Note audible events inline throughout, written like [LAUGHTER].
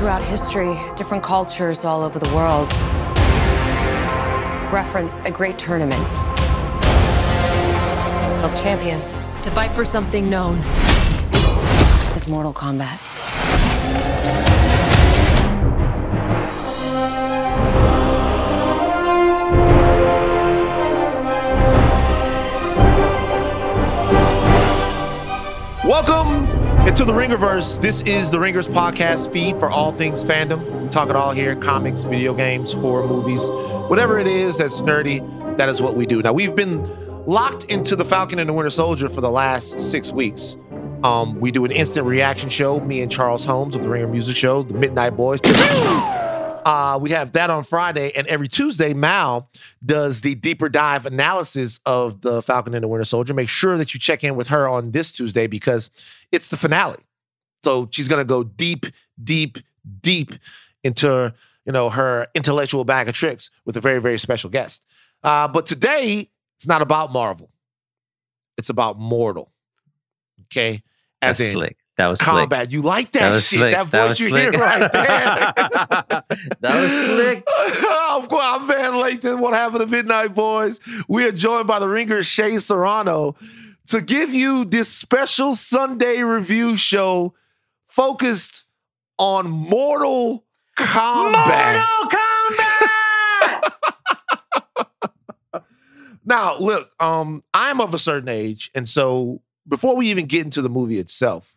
throughout history, different cultures all over the world reference a great tournament of champions to fight for something known as Mortal Kombat. Welcome into the Ringerverse. This is the Ringers podcast feed for all things fandom. We talk it all here comics, video games, horror movies, whatever it is that's nerdy, that is what we do. Now, we've been locked into the Falcon and the Winter Soldier for the last six weeks. Um, we do an instant reaction show, me and Charles Holmes of the Ringer Music Show, the Midnight Boys. [LAUGHS] Uh, we have that on Friday, and every Tuesday, Mal does the deeper dive analysis of the Falcon and the Winter Soldier. Make sure that you check in with her on this Tuesday because it's the finale. So she's gonna go deep, deep, deep into you know her intellectual bag of tricks with a very, very special guest. Uh, but today, it's not about Marvel. It's about Mortal. Okay, as That's in slick. That was combat. slick. You like that, That was shit? slick. That That voice was you slick. hear right there. [LAUGHS] that was slick. [LAUGHS] of course, I'm Van Lathan. What happened to Midnight Boys? We are joined by the ringer Shea Serrano to give you this special Sunday review show focused on Mortal Kombat. Mortal Kombat! [LAUGHS] Now, look, um, I'm of a certain age, and so before we even get into the movie itself,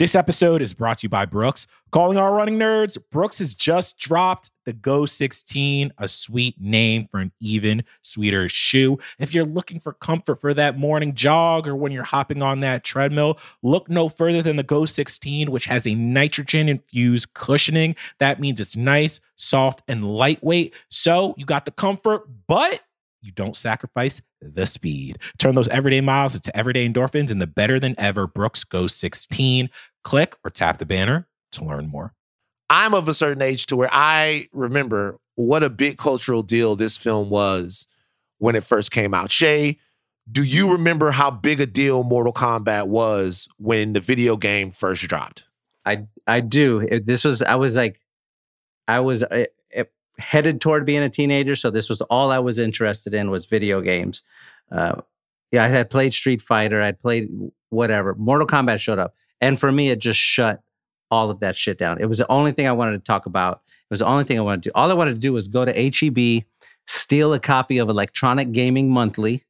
This episode is brought to you by Brooks. Calling all running nerds, Brooks has just dropped the Go 16, a sweet name for an even sweeter shoe. If you're looking for comfort for that morning jog or when you're hopping on that treadmill, look no further than the Go 16, which has a nitrogen infused cushioning. That means it's nice, soft, and lightweight. So you got the comfort, but you don't sacrifice the speed. Turn those everyday miles into everyday endorphins in the better than ever Brooks Go 16. Click or tap the banner to learn more. I'm of a certain age to where I remember what a big cultural deal this film was when it first came out. Shea, do you remember how big a deal Mortal Kombat was when the video game first dropped? I I do. It- This was I was like, I was uh, uh, headed toward being a teenager, so this was all I was interested in was video games. Uh, yeah, I had played Street Fighter. I'd played whatever. Mortal Kombat showed up, and for me, it just shut all of that shit down. It was the only thing I wanted to talk about. It was the only thing I wanted to do. All I wanted to do was go to HEB, steal a copy of Electronic Gaming Monthly,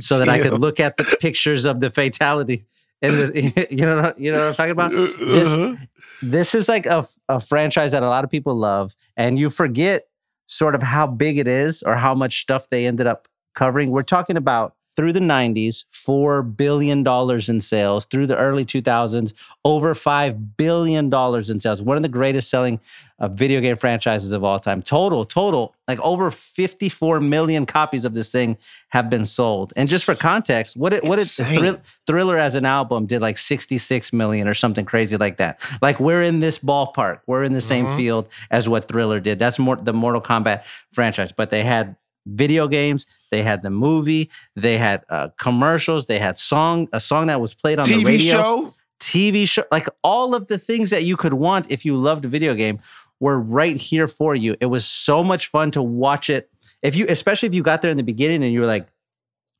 so that I could look at the [LAUGHS] pictures of the fatality. And the, [LAUGHS] you know, you know what I'm talking about. This, Uh-huh. this is like a, a franchise that a lot of people love, and you forget sort of how big it is or how much stuff they ended up covering. We're talking about through the 90s, $4 billion in sales. Through the early 2000s, over $5 billion in sales. One of the greatest selling uh, video game franchises of all time. Total, total, like over 54 million copies of this thing have been sold. And just for context, what it, what it. Thrill- Thriller as an album did like 66 million or something crazy like that. Like we're in this ballpark. We're in the same Mhm. field as what Thriller did. That's more the Mortal Kombat franchise, but they had video games, they had the movie, they had uh, commercials, they had song a song that was played on the TV radio. show? TV show, like all of the things that you could want if you loved a video game were right here for you. It was so much fun to watch it. If you, especially if you got there in the beginning and you were like,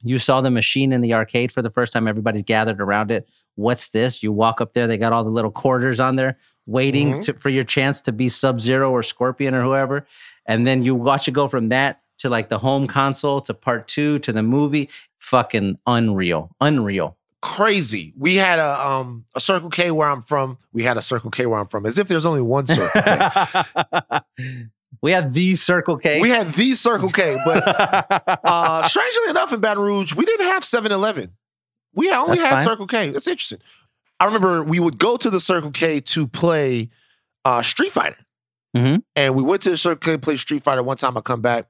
you saw the machine in the arcade for the first time, everybody's gathered around it. What's this? You walk up there, they got all the little quarters on there waiting Mhm. to, for your chance to be Sub Zero or Scorpion or whoever. And then you watch it go from that to like the home console to part two to the movie. Fucking unreal. Unreal. Crazy. We had a um a Circle K where I'm from. We had a Circle K where I'm from, as if there's only one Circle K. [LAUGHS] we have the Circle K. we had the Circle K, but [LAUGHS] uh strangely enough, in Baton Rouge, we didn't have 7-Eleven. We only That's had fine. Circle K. That's interesting. I remember we would go to the Circle K to play uh, Street Fighter. Mhm. And we went to the Circle K to play Street Fighter. One time I come back,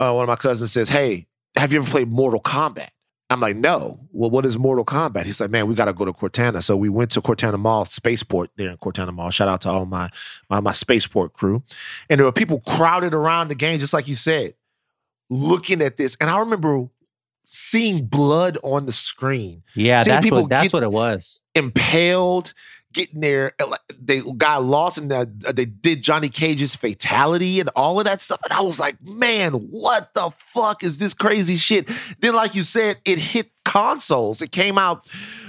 uh, one of my cousins says, Hey, have you ever played Mortal Kombat? I'm like, No. Well, what is Mortal Kombat? He's like, Man, we got to go to Cortana. So we went to Cortana Mall, Spaceport there in Cortana Mall. Shout out to all my, my, my Spaceport crew. And there were people crowded around the game, just like you said, looking at this. And I remember seeing blood on the screen Yeah, that's people what that's get- what it was. impaled, getting there. They got lost and that they did Johnny Cage's fatality and all of that stuff. And I was like, man, what the fuck is this crazy shit? Then, like you said, it hit consoles. It came out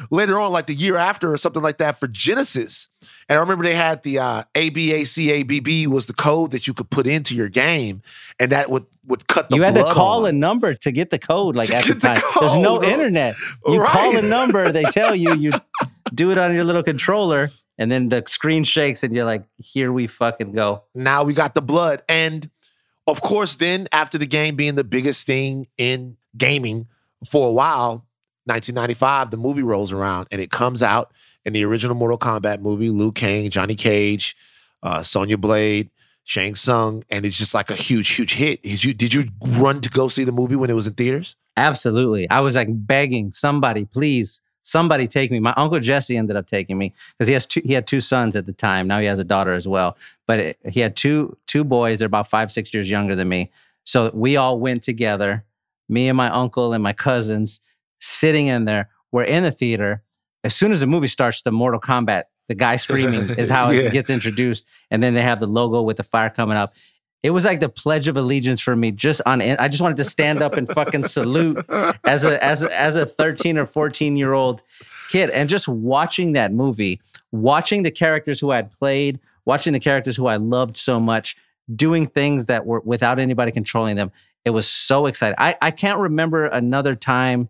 later on, like the year after or something like that for Genesis. And I remember they had the uh, ABACABB was the code that you could put into your game, and that would would cut the you had to call on. a number to get the code. Like at the get the time, there's no internet. You call a number, they tell you. You [LAUGHS] do it on your little controller, and then the screen shakes, and you're like, "Here we fucking go." now we got the blood. And of course, then after the game being the biggest thing in gaming for a while, 1995, the movie rolls around and it comes out in the original Mortal Kombat movie, Liu Kang, Johnny Cage, uh, Sonya Blade, Shang Tsung, and it's just like a huge, huge hit. Did you did you run to go see the movie when it was in theaters? Absolutely. I was like begging somebody, please, somebody take me. My uncle Jesse ended up taking me because he has two, he had two sons at the time. Now he has a daughter as well. But it, he had two two boys. They're about five six years younger than me. So we all went together. Me and my uncle and my cousins sitting in there. We're in the theater. As soon as the movie starts, the Mortal Kombat, the guy screaming is how [LAUGHS] Yeah. it gets introduced, and then they have the logo with the fire coming up. It was like the Pledge of Allegiance for me. Just on, I just wanted to stand up and fucking salute as a as as a 13 or 14 year old kid. And just watching that movie watching the characters who i'd played watching the characters who i loved so much doing things that were without anybody controlling them it was so exciting. I, I can't remember another time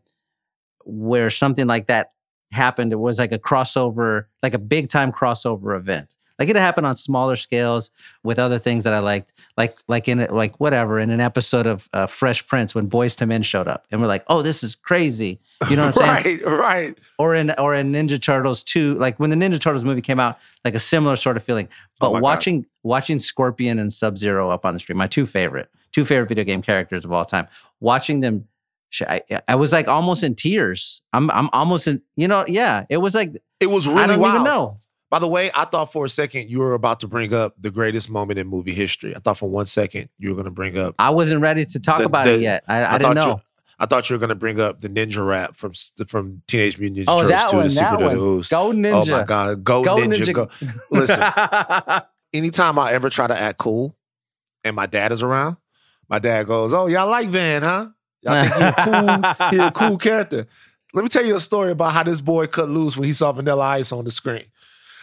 where something like that happened. It was like a crossover like a big time crossover event like it happened on smaller scales with other things that I liked, like like in it, like whatever in an episode of uh, Fresh Prince when Boyz II Men showed up, and we're like, oh, this is crazy, you know what I'm saying? [LAUGHS] right, right. Or in or in Ninja Turtles two, like when the Ninja Turtles movie came out, like a similar sort of feeling. But Oh my God. watching watching Scorpion and Sub Zero up on the screen, my two favorite two favorite video game characters of all time, watching them. I, I was like almost in tears. I'm I'm almost in, you know, yeah. It was like It was really I don't wild. even know. By the way, I thought for a second you were about to bring up the greatest moment in movie history. I thought for one second you were going to bring up. I wasn't ready to talk The- about the- it yet. I, I, I didn't know. You, I thought you were going to bring up the ninja rap from from Teenage Mutant Ninja Oh, Turtles that 2: one, The that Secret of the Ooze. Go Ninja. Oh my God, go, Go ninja, Ninja. go! [LAUGHS] Listen, anytime I ever try to act cool, and my dad is around, my dad goes, "Oh, y'all like Van, huh? Y'all think he a cool, he a cool [LAUGHS] character." Let me tell you a story about how this boy cut loose when he saw Vanilla Ice on the screen.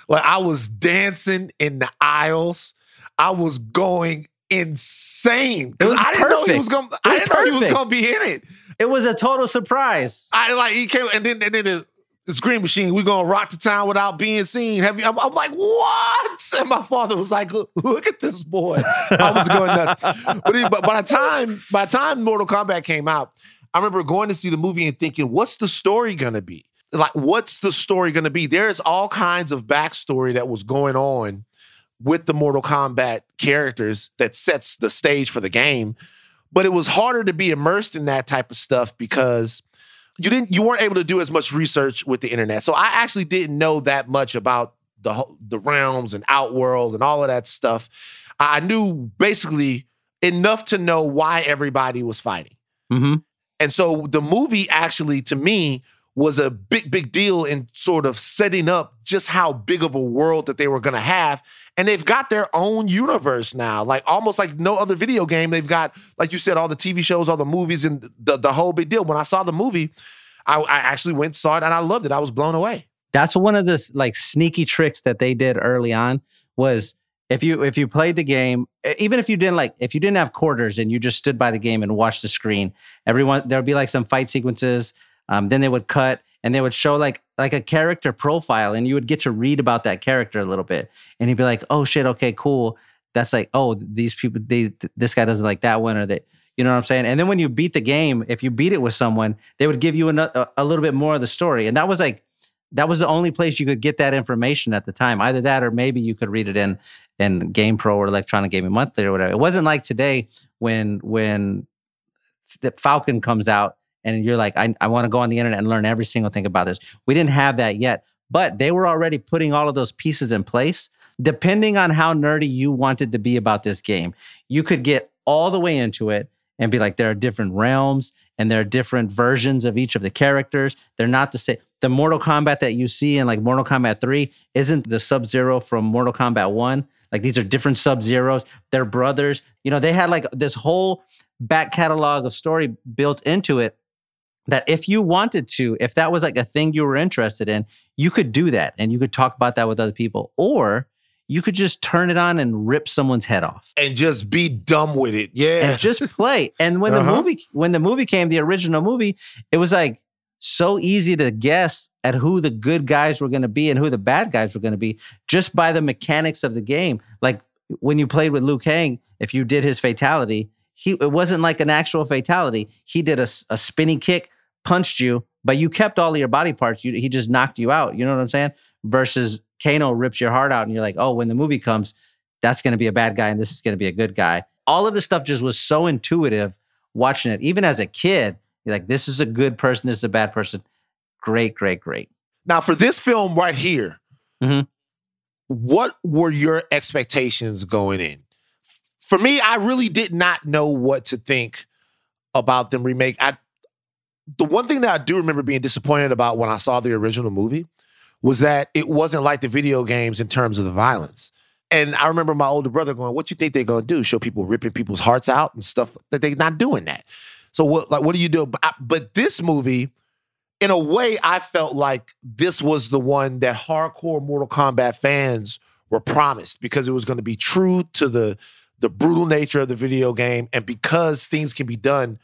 Like I was dancing in the aisles. I was going insane because was I didn't know he was going. I didn't know he was going to be in it. it was a total surprise. I like he came and then and then the, the screen machine. We gonna rock the town without being seen. Have you? I'm, I'm like what? [LAUGHS] And my father was like, look, look at this boy. I was going nuts. [LAUGHS] But, he- but by the time by the time Mortal Kombat came out, I remember going to see the movie and thinking, what's the story gonna be? Like, what's the story gonna be? There's all kinds of backstory that was going on with the Mortal Kombat characters that sets the stage for the game. But it was harder to be immersed in that type of stuff because you didn't you weren't able to do as much research with the internet. So I actually didn't know that much about the the realms and outworld and all of that stuff. I knew basically enough to know why everybody was fighting. hmm And so the movie actually, to me, was a big, big deal in sort of setting up just how big of a world that they were going to have. And they've got their own universe now, like almost like no other video game. They've got, like you said, all the TV shows, all the movies, and the, the whole big deal. When I saw the movie, I, I actually went saw it and I loved it. I was blown away. That's one of the like sneaky tricks that they did early on was if you if you played the game, even if you didn't like if you didn't have quarters and you just stood by the game and watched the screen, everyone there'd be like some fight sequences. Um, then they would cut and they would show like like a character profile, and you would get to read about that character a little bit, and you'd be like, oh shit, okay, cool. That's like, oh, these people, they th- this guy doesn't like that one, or they, you know what I'm saying? And then when you beat the game, if you beat it with someone, they would give you a, a little bit more of the story, and that was like that was the only place you could get that information at the time. Either that, or maybe you could read it in in Game Pro or Electronic Gaming Monthly or whatever. It wasn't like today when when the Falcon comes out and you're like, I, I want to go on the internet and learn every single thing about this. We didn't have that yet, but they were already putting all of those pieces in place. Depending on how nerdy you wanted to be about this game, you could get all the way into it and be like, there are different realms and there are different versions of each of the characters. They're not the same. The Mortal Kombat that you see in like Mortal Kombat 3 isn't the Sub Zero from Mortal Kombat 1. Like these are different Sub Zeros. They're brothers. You know, they had like this whole back catalog of story built into it that if you wanted to, if that was like a thing you were interested in, you could do that and you could talk about that with other people. Or you could just turn it on and rip someone's head off and just be dumb with it. Yeah. and just play. And when Uh-huh. the movie when the movie came, the original movie, it was like so easy to guess at who the good guys were going to be and who the bad guys were going to be just by the mechanics of the game. Like when you played with Liu Kang, if you did his fatality, he it wasn't like an actual fatality. He did a, a spinning kick, punched you, but you kept all of your body parts. You, he just knocked you out. You know what I'm saying? Versus Kano rips your heart out, and you're like, oh, when the movie comes, that's going to be a bad guy, and this is going to be a good guy. All of this stuff just was so intuitive watching it. Even as a kid, you're like, this is a good person, this is a bad person. Great, great, great. Now, for this film right here, Mhm. what were your expectations going in? For me, I really did not know what to think about them remake. I the one thing that I do remember being disappointed about when I saw the original movie was that it wasn't like the video games in terms of the violence. And I remember my older brother going, "What you think they're gonna do? Show people ripping people's hearts out and stuff? That they're not doing that. So what? Like, what do you do? But, I- but this movie, in a way, I felt like this was the one that hardcore Mortal Kombat fans were promised because it was going to be true to the the brutal nature of the video game, and because things can be done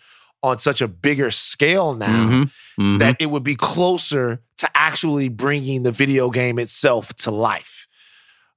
on such a bigger scale now, Mhm. Mhm. that it would be closer to actually bringing the video game itself to life.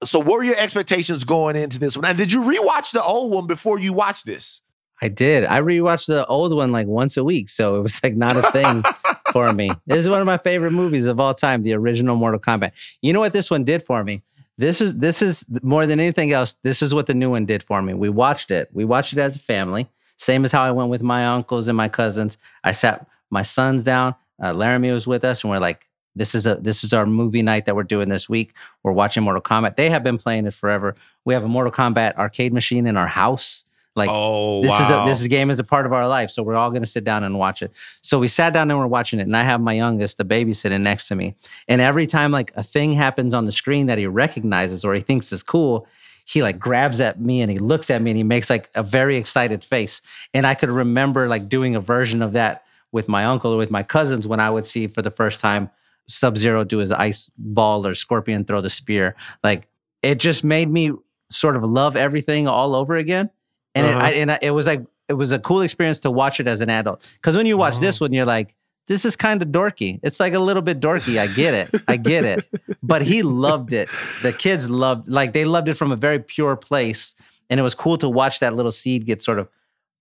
So, what were your expectations going into this one? And did you rewatch the old one before you watched this? I did. I rewatched the old one like once a week, so it was like not a thing [LAUGHS] for me. This is one of my favorite movies of all time, the original Mortal Kombat. You know what this one did for me? This is this is more than anything else. This is what the new one did for me. We watched it. We watched it as a family. Same as how I went with my uncles and my cousins. I sat my sons down. Uh, Laramie was with us, and we're like, "This is a this is our movie night that we're doing this week. We're watching Mortal Kombat. They have been playing it forever. We have a Mortal Kombat arcade machine in our house. Like oh, this is a, this game is a part of our life, so we're all going to sit down and watch it. So we sat down and we're watching it, and I have my youngest, the baby, sitting next to me. And every time like a thing happens on the screen that he recognizes or he thinks is cool, he like grabs at me and he looks at me and he makes like a very excited face. And I could remember like doing a version of that with my uncle or with my cousins when I would see for the first time Sub Zero do his ice ball or Scorpion throw the spear. Like it just made me sort of love everything all over again. And Uh-huh. it, I, and I, it was like it was a cool experience to watch it as an adult. Because when you watch this one, you're like, this is kind of dorky. It's like a little bit dorky. I get it. I get it. But he loved it. The kids loved, like they loved it from a very pure place, and it was cool to watch that little seed get sort of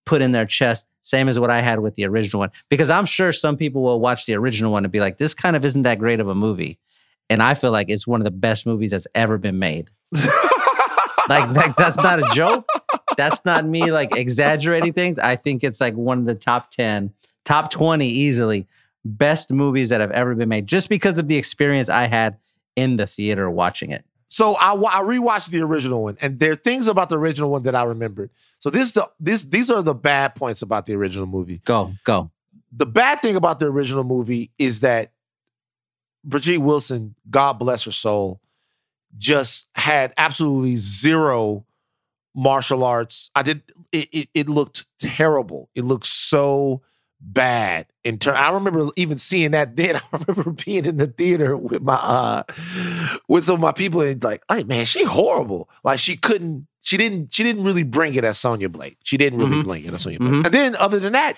put in their chest. Same as what I had with the original one. Because I'm sure some people will watch the original one and be like, this kind of isn't that great of a movie. And I feel like it's one of the best movies that's ever been made. [LAUGHS] like, like that's not a joke. That's not me like exaggerating things. I think it's like one of the top 10, top 20 easily best movies that have ever been made just because of the experience I had in the theater watching it. So I, I rewatched the original one, and there are things about the original one that I remembered. So this the this these are the bad points about the original movie. Go, go. The bad thing about the original movie is that Bridgette Wilson, God bless her soul, just had absolutely zero martial arts. I did it. It, it looked terrible. It looked so bad. In turn, I remember even seeing that. Then [LAUGHS] I remember being in the theater with my uh with some of my people and like, hey man, she horrible. Like she couldn't. She didn't. She didn't really bring it as Sonya Blade. She didn't really Mhm. bring it as Sonya Blade. Mhm. And then other than that.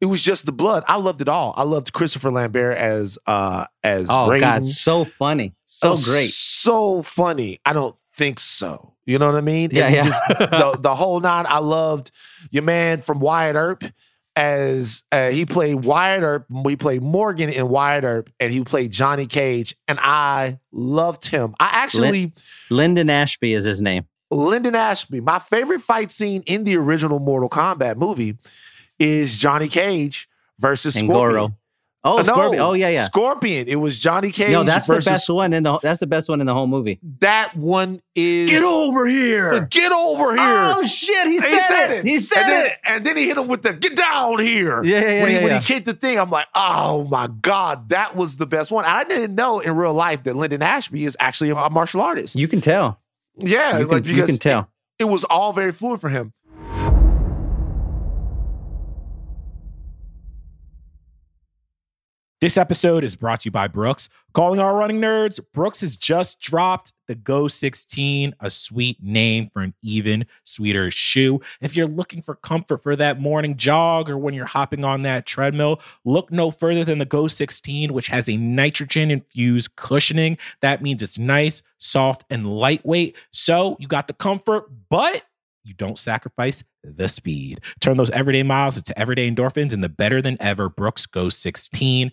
It was just the blood. I loved it all. I loved Christopher Lambert as uh as Oh, Raiden. God. So funny. So Oh, great. So funny. I don't think so. You know what I mean? Yeah, And yeah. Just, the, [LAUGHS] the whole nine. I loved your man from Wyatt Earp as uh, he played Wyatt Earp. We played Morgan in Wyatt Earp, and he played Johnny Cage, and I loved him. I actually Linden Ashby is his name. Linden Ashby. My favorite fight scene in the original Mortal Kombat movie is Johnny Cage versus And Scorpion. Goro. Oh, Uh, no, Scorpion. Oh, yeah, yeah. Scorpion. It was Johnny Cage No, that's versus the best one in the. That's the best one in the whole movie. that one is Get over here. Get over here. Oh shit! He said, it. He said and then, it. And then he hit him with the get down here. Yeah, yeah, yeah, When he, yeah, when yeah. he hit the thing, I'm like, oh my God, that was the best one. And I didn't know in real life that Linden Ashby is actually a martial artist. You can tell. yeah, You can, like you can tell. It, it was all very fluid for him. This episode is brought to you by Brooks. Calling all running nerds, Brooks has just dropped the Go 16, a sweet name for an even sweeter shoe. If you're looking for comfort for that morning jog or when you're hopping on that treadmill, look no further than the Go 16, which has a nitrogen infused cushioning. That means it's nice, soft, and lightweight. So you got the comfort, but you don't sacrifice the speed. Turn those everyday miles into everyday endorphins in the better than ever Brooks Go 16.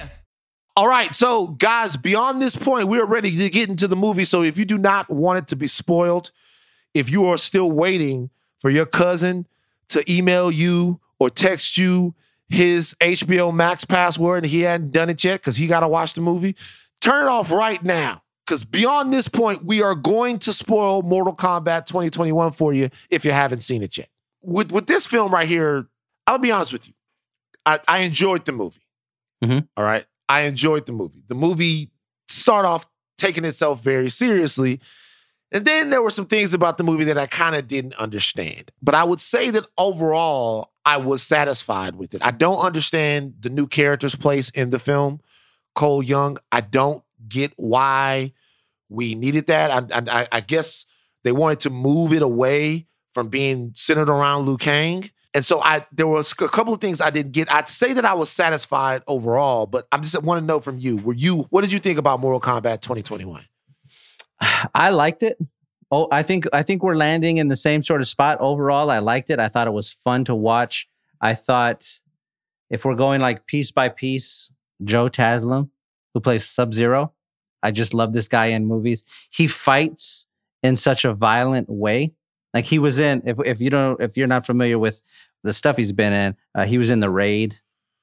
All right, so guys, beyond this point, we are ready to get into the movie. So if you do not want it to be spoiled, if you are still waiting for your cousin to email you or text you his HBO Max password and he hadn't done it yet because he got to watch the movie, turn it off right now. Because beyond this point, we are going to spoil Mortal Kombat 2021 for you if you haven't seen it yet. With with this film right here, I'll be honest with you. I, I enjoyed the movie. Mhm. All right. I enjoyed the movie. The movie start off taking itself very seriously. And then there were some things about the movie that I kind of didn't understand. But I would say that overall, I was satisfied with it. I don't understand the new character's place in the film, Cole Young. I don't get why we needed that. I, I, I guess they wanted to move it away from being centered around Liu Kang. And so I there was a couple of things I didn't get. I'd say that I was satisfied overall, but I just want to know from you, were you what did you think about Mortal Kombat 2021? I liked it. Oh, I think I think we're landing in the same sort of spot overall. I liked it. I thought it was fun to watch. I thought if we're going like piece by piece, Joe Taslim, who plays Sub Zero, I just love this guy in movies. He fights in such a violent way. Like he was in. If if you don't, if you're not familiar with the stuff he's been in, uh, he was in the Raid,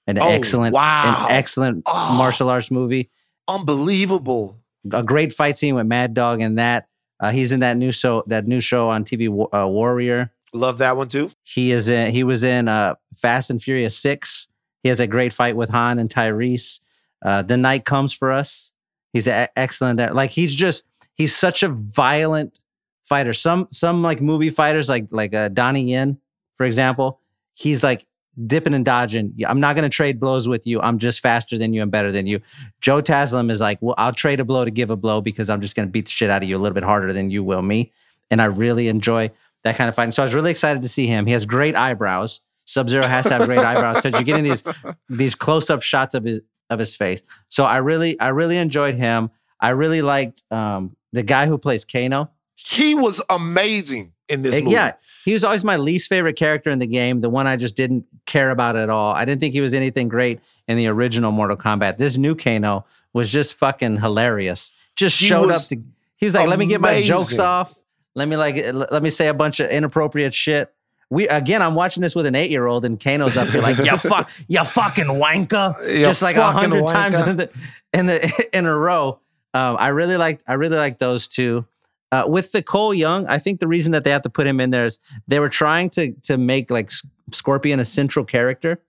an Oh, excellent, wow. an excellent Oh. martial arts movie Unbelievable. a great fight scene with Mad Dog and that. Uh, he's in that new show, that new show on TV, uh, Warrior. Love that one too. He is in. He was in uh, Fast and Furious Six. He has a great fight with Han and Tyrese. Uh, the night comes for us. He's a- excellent there. Like he's just he's such a violent fighter. Some some like movie fighters like like uh, Donnie Yen, for example. He's like dipping and dodging. I'm not going to trade blows with you. I'm just faster than you and better than you. Joe Taslim is like, well, I'll trade a blow to give a blow because I'm just going to beat the shit out of you a little bit harder than you will me. And I really enjoy that kind of fighting. So I was really excited to see him. He has great eyebrows. Sub Zero has to have great eyebrows because you're getting these [LAUGHS] these close up shots of his of his face. So I really I really enjoyed him. I really liked um, the guy who plays Kano. He was amazing in this Uh, movie. Yeah, he was always my least favorite character in the game. The one I just didn't care about at all. I didn't think he was anything great in the original Mortal Kombat. This new Kano was just fucking hilarious. Just He showed up to. He was like, "Let me get my jokes off. Let me like let me say a bunch of inappropriate shit." we again, I'm watching this with an eight year old, and Kano's up here like, "You [LAUGHS] fuck, you fucking wanker," You just like a hundred times in the in the [LAUGHS] in a row. Um, I really like I really like those two. Uh, with the Cole Young, I think the reason that they have to put him in there is they were trying to to make like Scorpion a central character,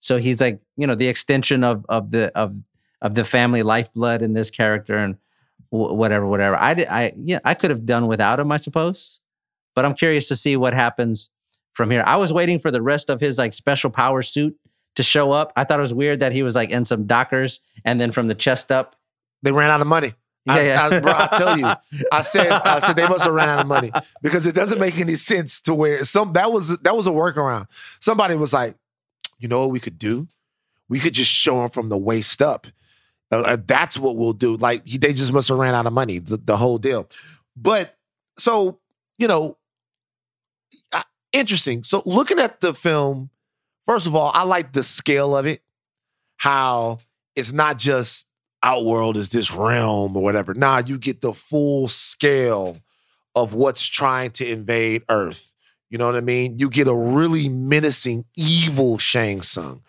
so he's like you know the extension of of the of of the family lifeblood in this character and wh- whatever whatever. I did I yeah I could have done without him I suppose, but I'm curious to see what happens from here. I was waiting for the rest of his like special power suit to show up. I thought it was weird that he was like in some Dockers and then from the chest up. They ran out of money. I, Yeah, yeah. I, bro, I tell you, [LAUGHS] I said, I said they must have ran out of money because it doesn't make any sense to where some that was that was a workaround. Somebody was like, you know what we could do? We could just show them from the waist up. Uh, uh, that's what we'll do. Like he- they just must have ran out of money. The, the whole deal. But so you know, uh, interesting. So looking at the film, first of all, I like the scale of it. How it's not just Outworld is this realm or whatever. Nah, you get the full scale of what's trying to invade Earth. You know what I mean? You get a really menacing, evil Shang Tsung.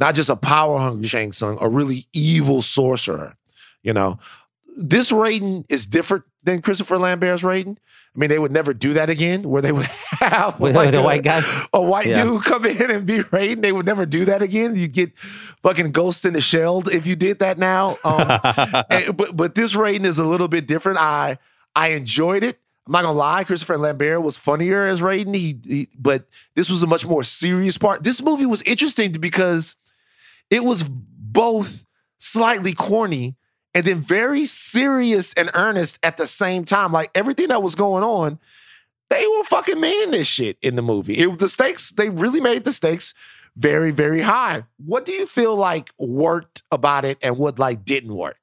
Not just a power hungry Shang Tsung, a really evil sorcerer. You know, this Raiden is different than Christopher Lambert's Raiden. I mean, they would never do that again, where they would [LAUGHS] have With- like with a a, white guy? a white Yeah. dude come in and be Raiden. They would never do that again. You get fucking Ghost in the Shell if you did that now. Um, [LAUGHS] and- but but this Raiden is a little bit different. I I enjoyed it. I'm not gonna lie, Christopher Lambert was funnier as Raiden. He, he but this was a much more serious part. This movie was interesting because it was both slightly corny and then very serious and earnest at the same time. Like everything that was going on, they were fucking meaning this shit in the movie. It was the stakes, they really made the stakes very, very high. What do you feel like worked about it and what like didn't work?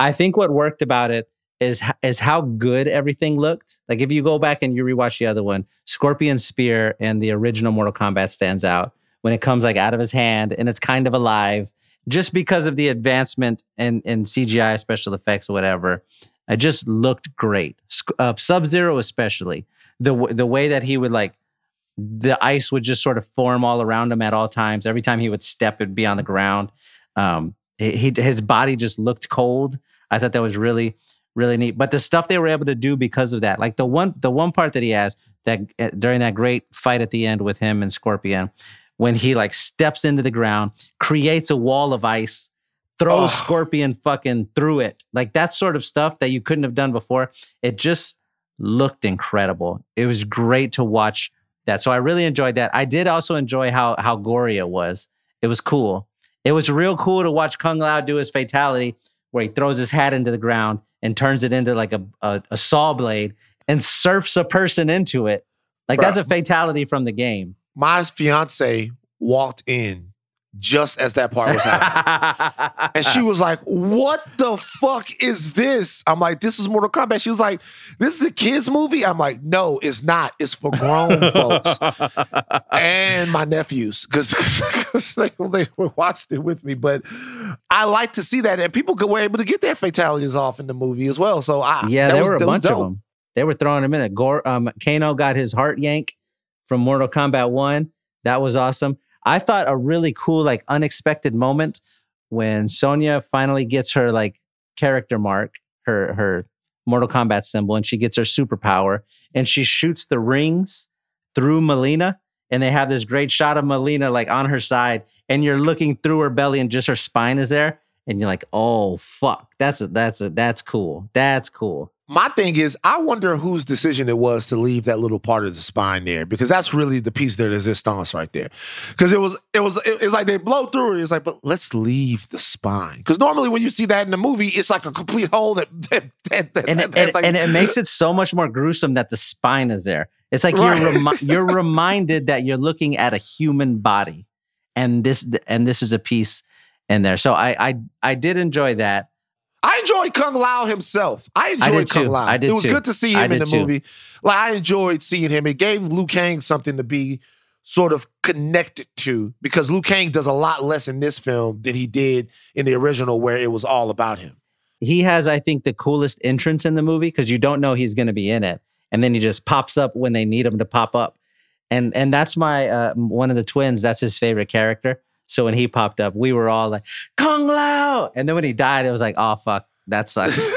I think what worked about it is is how good everything looked. Like if you go back and you rewatch the other one, Scorpion Spear and the original Mortal Kombat stands out when it comes like out of his hand and it's kind of alive just because of the advancement in in CGI special effects whatever. It just looked great. Uh, Sub Zero especially the w- the way that he would like the ice would just sort of form all around him at all times. Every time he would step, it'd be on the ground. Um, he his body just looked cold. I thought that was really really neat. But the stuff they were able to do because of that, like the one the one part that he has that uh, during that great fight at the end with him and Scorpion, when he like steps into the ground, creates a wall of ice, throws. Scorpion fucking through it, like that sort of stuff that you couldn't have done before. It just looked incredible. It was great to watch that. So I really enjoyed that. I did also enjoy how how gory it was. It was cool. It was real cool to watch Kung Lao do his fatality where he throws his hat into the ground and turns it into like a, a, a saw blade and surfs a person into it. Like that's a fatality from the game. My fiance walked in just as that part was happening. [LAUGHS] And she was like, What the fuck is this? I'm like, This is Mortal Kombat. She was like, This is a kid's movie? I'm like, No, it's not. It's for grown [LAUGHS] folks and my nephews because they, they were watched it with me. But I like to see that. And people were able to get their fatalities off in the movie as well. So I, yeah, there was- were a bunch of them. They were throwing him in. Gore, um, Kano got his heart yank from Mortal Kombat 1. That was awesome. I thought a really cool, like unexpected moment when Sonya finally gets her like character mark, her her Mortal Kombat symbol, and she gets her superpower, and she shoots the rings through Mileena, and they have this great shot of Mileena like on her side, and you're looking through her belly, and just her spine is there, and you're like, oh fuck, that's a, that's a, that's cool, that's cool. My thing is, I wonder whose decision it was to leave that little part of the spine there because that's really the piece de resistance right there. Because it was, it was, it- it's like they blow through it. It's like, but let's leave the spine. Because normally when you see that in the movie, it's like a complete hole that, that, that, that- and it, and, like- and it makes it so much more gruesome that the spine is there. It's like you're remi- [LAUGHS] you're reminded that you're looking at a human body, and this and this is a piece in there. So I I I did enjoy that. I enjoyed Kung Lao himself. I enjoyed did Kung too. Lao. I did it was too. good to see him in the too. movie. Like I enjoyed seeing him. It gave Liu Kang something to be sort of connected to because Liu Kang does a lot less in this film than he did in the original, where it was all about him. He has, I think, the coolest entrance in the movie because you don't know he's going to be in it, and then he just pops up when they need him to pop up. and and that's my uh, one of the twins. That's his favorite character. So when he popped up, we were all like Kung Lao, and then when he died, it was like, oh fuck, that sucks. [LAUGHS]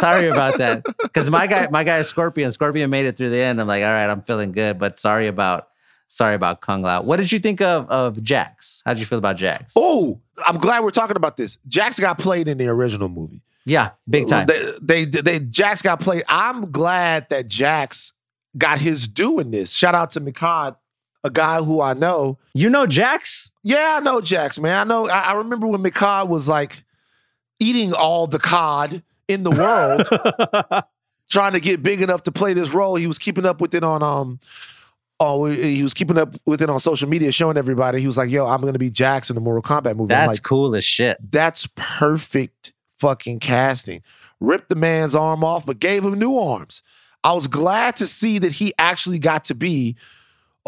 sorry about that, because my guy, my guy is Scorpion. Scorpion made it through the end. I'm like, all right, I'm feeling good, but sorry about sorry about Kung Lao. What did you think of of Jax? How did you feel about Jax? Oh, I'm glad we're talking about this. Jax got played in the original movie. Yeah, big time. They, they, they, Jax got played. I'm glad that Jax got his due in this. Shout out to Mehcad, a guy who I know. You know Jax? Yeah, I know Jax, man. I know. I, I remember when Mehcad was like eating all the cod in the world, [LAUGHS] trying to get big enough to play this role. He was keeping up with it on um. Oh, he was keeping up with it on social media, showing everybody. He was like, "Yo, I'm going to be Jax in the Mortal Kombat movie." That's like, cool as shit. that's perfect fucking casting. Ripped the man's arm off, but gave him new arms. I was glad to see that he actually got to be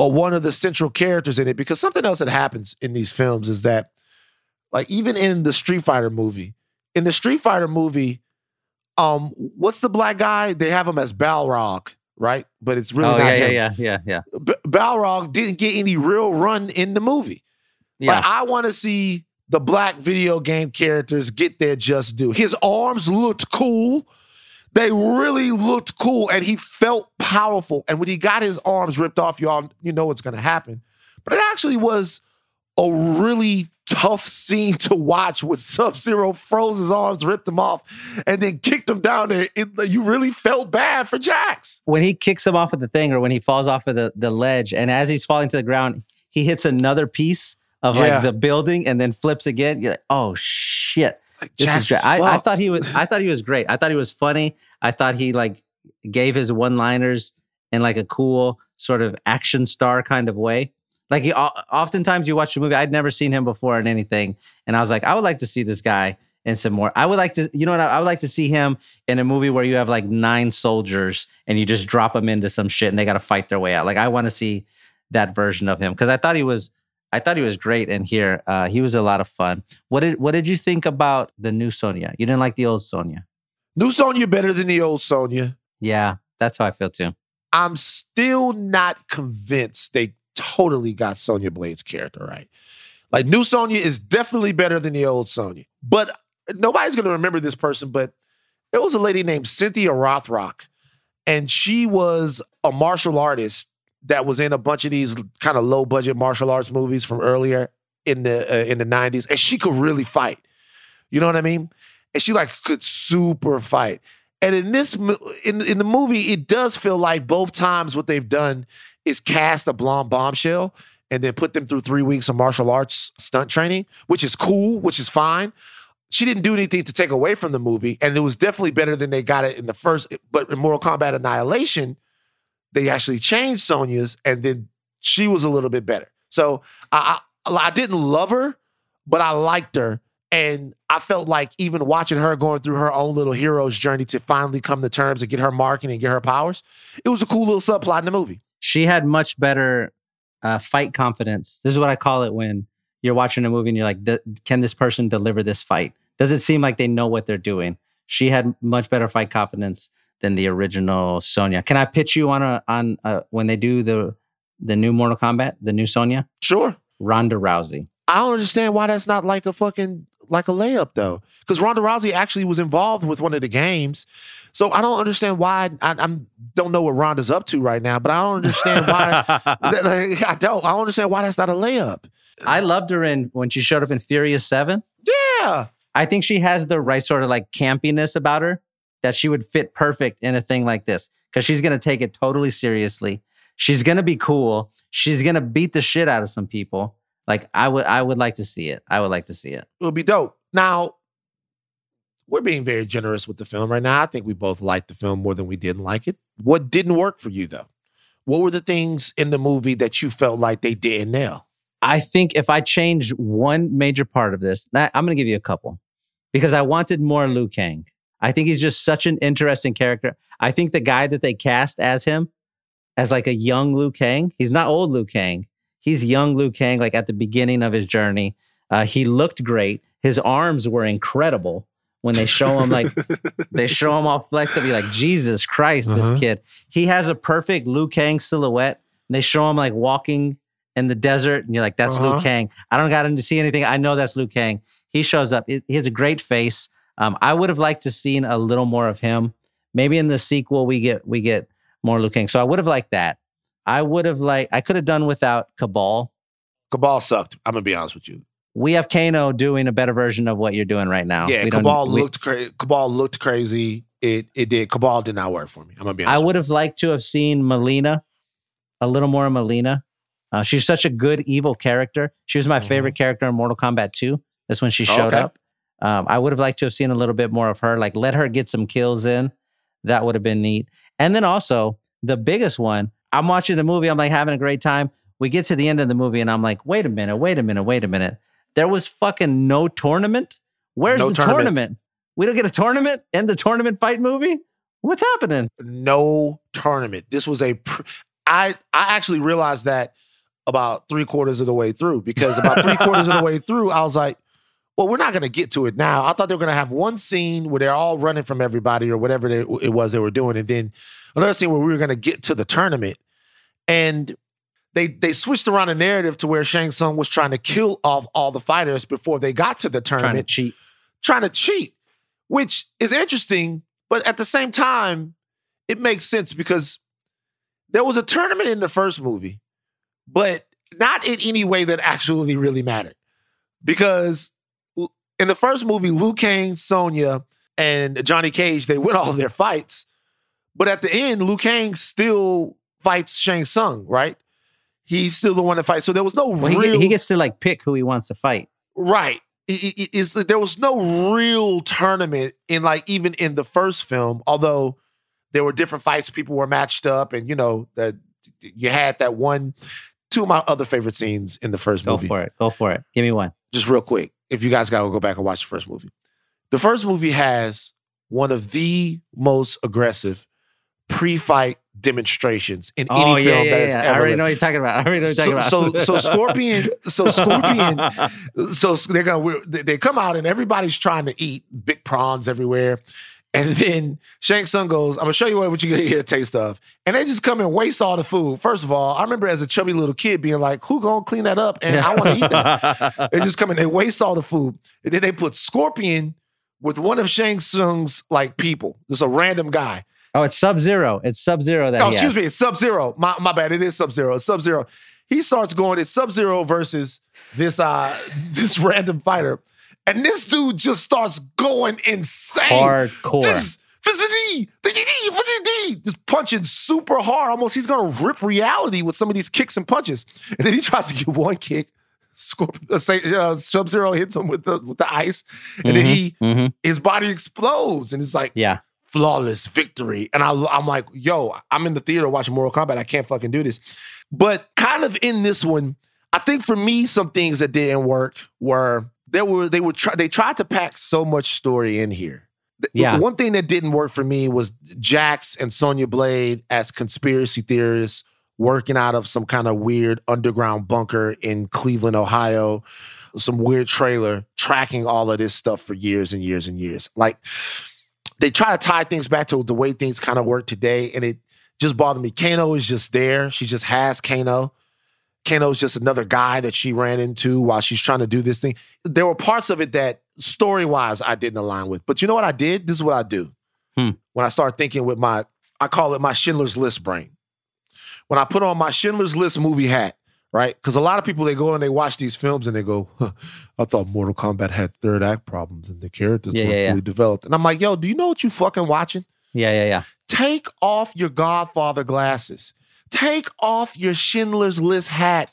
uh, one of the central characters in it because something else that happens in these films is that, like, even in the Street Fighter movie, in the Street Fighter movie, um, what's the black guy? They have him as Balrog, right? But it's really oh not yeah, him. yeah, yeah, yeah, yeah, B- Balrog didn't get any real run in the movie. yeah. Like, I want to see the black video game characters get their just due. His arms looked cool. They really looked cool, and he felt powerful. And when he got his arms ripped off, y'all, you know what's going to happen. But it actually was a really tough scene to watch with [LAUGHS] Sub Zero froze his arms, ripped them off, and then kicked him down there. It, you really felt bad for Jax. when he kicks him off of the thing or when he falls off of the, the ledge and as he's falling to the ground he hits another piece of Yeah. like the building and then flips again you're like oh shit Like, this Jax is is great. I, I thought he was i thought he was great i thought he was funny i thought he like gave his one liners in like a cool sort of action star kind of way. Like he, oftentimes you watch the movie i'd never seen him before in anything and i was like i would like to see this guy in some more. I would like to you know what i, I would like to see him in a movie where you have like nine soldiers and you just drop them into some shit and they got to fight their way out. Like i want to see that version of him because i thought he was i thought he was great in here. Uh, he was a lot of fun. What did what did you think about the new sonya? You didn't like the old sonya? New Sonya better than the old Sonya. Yeah that's how i feel too I'm still not convinced they totally got Sonya Blade's character right. Like new Sonya is definitely better than the old Sonya. But nobody's gonna remember this person, but there was a lady named Cynthia Rothrock, and she was a martial artist that was in a bunch of these kind of low budget martial arts movies from earlier in the uh, in the 90s, and she could really fight. You know what I mean? And she like could super fight. And in this in in the movie, it does feel like both times what they've done is cast a blonde bombshell and then put them through three weeks of martial arts stunt training, which is cool, which is fine. She didn't do anything to take away from the movie, and it was definitely better than they got it in the first. But in Mortal Kombat Annihilation, they actually changed Sonya's, and then she was a little bit better. So I, I I didn't love her, but I liked her. And I felt like even watching her going through her own little hero's journey to finally come to terms and get her marking and get her powers, it was a cool little subplot in the movie. she had much better uh, fight confidence. This is what I call it when you're watching a movie and you're like, can this person deliver this fight? Does it seem like they know what they're doing? She had much better fight confidence than the original Sonya. Can I pitch you on a on a, when they do the the new Mortal Kombat, the new Sonya, Sure. Ronda Rousey? I don't understand why that's not like a fucking like a layup though, because Ronda Rousey actually was involved with one of the games. So I don't understand why. I, I'm don't know what Ronda's up to right now, but I don't understand why. [LAUGHS] like, I don't. I don't understand why that's not a layup. I loved her in when she showed up in Furious Seven. Yeah, I think she has the right sort of like campiness about her that she would fit perfect in a thing like this because she's to take it totally seriously. She's to be cool. She's to beat the shit out of some people. Like I would, I would like to see it. I would like to see it. it'll be dope. Now, we're being very generous with the film right now. I think we both liked the film more than we didn't like it. What didn't work for you though? What were the things in the movie that you felt like they didn't nail? I think if I change one major part of this, that- I'm going to give you a couple because I wanted more Liu Kang. I think he's just such an interesting character. I think the guy that they cast as him, as like a young Liu Kang, he's not old Liu Kang. He's young Liu Kang, like at the beginning of his journey. Uh, he looked great. His arms were incredible when they show him like [LAUGHS] they show him all flexed up. You're like, Jesus Christ, Uh-huh. this kid. He has a perfect Liu Kang silhouette And they show him like walking in the desert, and you're like, "That's Uh-huh. Liu Kang." I don't got him to see anything. I know that's Liu Kang. He shows up. He he has a great face. Um, I would have liked to seen a little more of him. Maybe in the sequel we get we get more Liu Kang. So I would have liked that. I would have liked. I could have done without Kabal. Kabal sucked. I'm gonna be honest with you. We have Kano doing a better version of what you're doing right now. Yeah, We Kabal we- looked cra- Kabal looked crazy. It it did. Kabal did not work for me. I'm gonna be I would have liked to have seen Mileena, a little more Mileena. Uh, she's such a good evil character. She was my Mhm. favorite character in Mortal Kombat 2. That's when she showed Okay. up. Um, I would have liked to have seen a little bit more of her. Like, let her get some kills in. That would have been neat. And then also, the biggest one, I'm watching the movie. I'm like having a great time. We get to the end of the movie, and I'm like, wait a minute, wait a minute, wait a minute. There was fucking no tournament. Where's No the tournament. tournament? We don't get a tournament in the tournament fight movie. What's happening? no tournament. This was a. Pr- I I actually realized that about three quarters of the way through because about three quarters of the [LAUGHS] way through, I was like, well, we're not going to get to it now. I thought they were going to have one scene where they're all running from everybody or whatever they, it was they were doing, and then another scene where we were going to get to the tournament, and they they switched around the narrative to where Shang Tsung was trying to kill off all the fighters before they got to the tournament, Trying to cheat. trying to cheat, which is interesting, but at the same time, it makes sense because there was a tournament in the first movie, but not in any way that actually really mattered. Because in the first movie, Liu Kang, Sonya, and Johnny Cage, they win all of their fights. But at the end, Liu Kang still fights Shang Tsung, right? He's still the one that fights. So there was no Well, real get- he gets to like pick who he wants to fight. Right. It- it- there was no real tournament in like even in the first film, although there were different fights, people were matched up, and you know that you had that one. Two of my other favorite scenes in the first Go movie. Go for it. Go for it. Give me one. Just real quick, if you guys gotta go back and watch the first movie, the first movie has one of the most aggressive pre-fight demonstrations in oh any yeah, film yeah, that has yeah. I ever already lived. know what you're talking about. I already know what you're So, talking about. so so Scorpion, so [LAUGHS] Scorpion, so they're gonna they come out and everybody's trying to eat big prawns everywhere, and then Shang Tsung goes, "I'm gonna show you what you're gonna get a taste of," and they just come and waste all the food. First of all, I remember as a chubby little kid being like, "Who gonna clean that up?" And I want to eat that. [LAUGHS] They just come and they waste all the food, and then they put Scorpion with one of Shang Tsung's like people, just a random guy. oh, it's Sub Zero. It's Sub Zero that Oh, excuse me, it's Sub Zero. My my bad. It is Sub Zero. It's Sub Zero. He starts going. It's Sub Zero versus this uh [LAUGHS] this random fighter, and this dude just starts going insane. Hardcore. Just, just punching super hard. Almost he's gonna rip reality with some of these kicks and punches. And then he tries to get one kick. Scorp- uh, say, uh, Sub Zero hits him with the with the ice, and then he hmm his body explodes, and it's like Yeah. flawless victory. And I, I'm like, yo, I'm in the theater watching Mortal Kombat. I can't fucking do this. But kind of in this one, I think for me, some things that didn't work were there were they were try, they tried to pack so much story in here. The- Yeah. The one thing that didn't work for me was Jax and Sonya Blade as conspiracy theorists working out of some kind of weird underground bunker in Cleveland, Ohio. Some weird trailer tracking all of this stuff for years and years and years. Like they try to tie things back to the way things kind of work today, and it just bothered me. Kano is just there. She just has Kano. Kano's just another guy that she ran into while she's trying to do this thing. There were parts of it that story wise I didn't align with. But you know what I did? This is what I do. Hmm. When I start thinking with my, I call it my Schindler's List brain. When I put on my Schindler's List movie hat, right? Because a lot of people they go and they watch these films and they go, [LAUGHS] huh, I thought Mortal Kombat had third act problems and the characters Yeah, weren't yeah, yeah. fully developed. And I'm like, yo, do you know what you fucking watching? Yeah, yeah, yeah. Take off your Godfather glasses. Take off your Schindler's List hat.